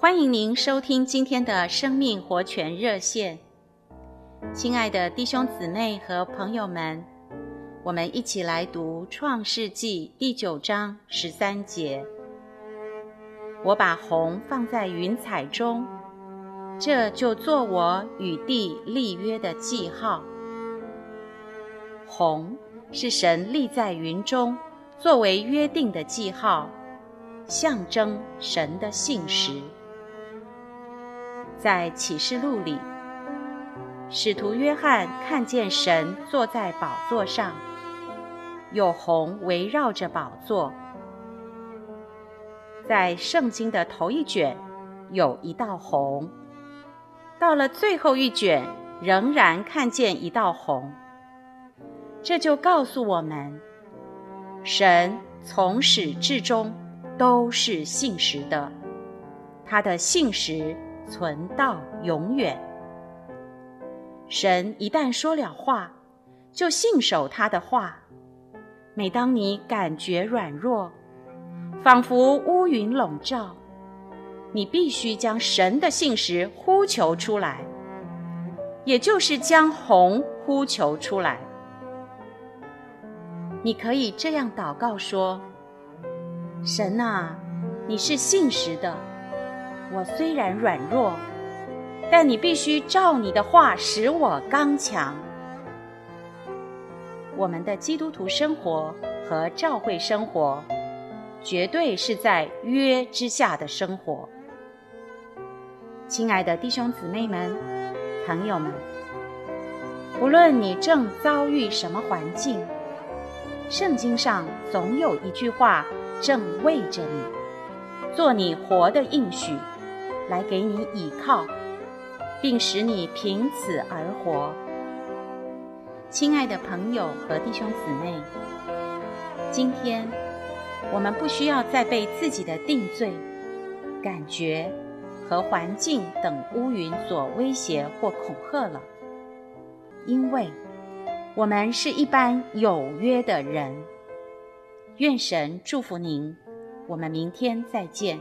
欢迎您收听今天的生命活泉热线，亲爱的弟兄姊妹和朋友们，我们一起来读《创世纪》第九章十三节。我把红放在云彩中，这就做我与地立约的记号。红是神立在云中，作为约定的记号，象征神的信实。在启示录里，使徒约翰看见神坐在宝座上，有红围绕着宝座。在圣经的头一卷有一道红，到了最后一卷仍然看见一道红。这就告诉我们，神从始至终都是信实的，他的信实。存到永远。神一旦说了话，就信守他的话。每当你感觉软弱，仿佛乌云笼罩，你必须将神的信实呼求出来，也就是将红呼求出来。你可以这样祷告说：“神啊，你是信实的。”我虽然软弱，但你必须照你的话使我刚强。我们的基督徒生活和教会生活，绝对是在约之下的生活。亲爱的弟兄姊妹们、朋友们，无论你正遭遇什么环境，圣经上总有一句话正为着你，做你活的应许。来给你倚靠，并使你凭此而活。亲爱的朋友和弟兄姊妹，今天我们不需要再被自己的定罪、感觉和环境等乌云所威胁或恐吓了，因为我们是一般有约的人。愿神祝福您，我们明天再见。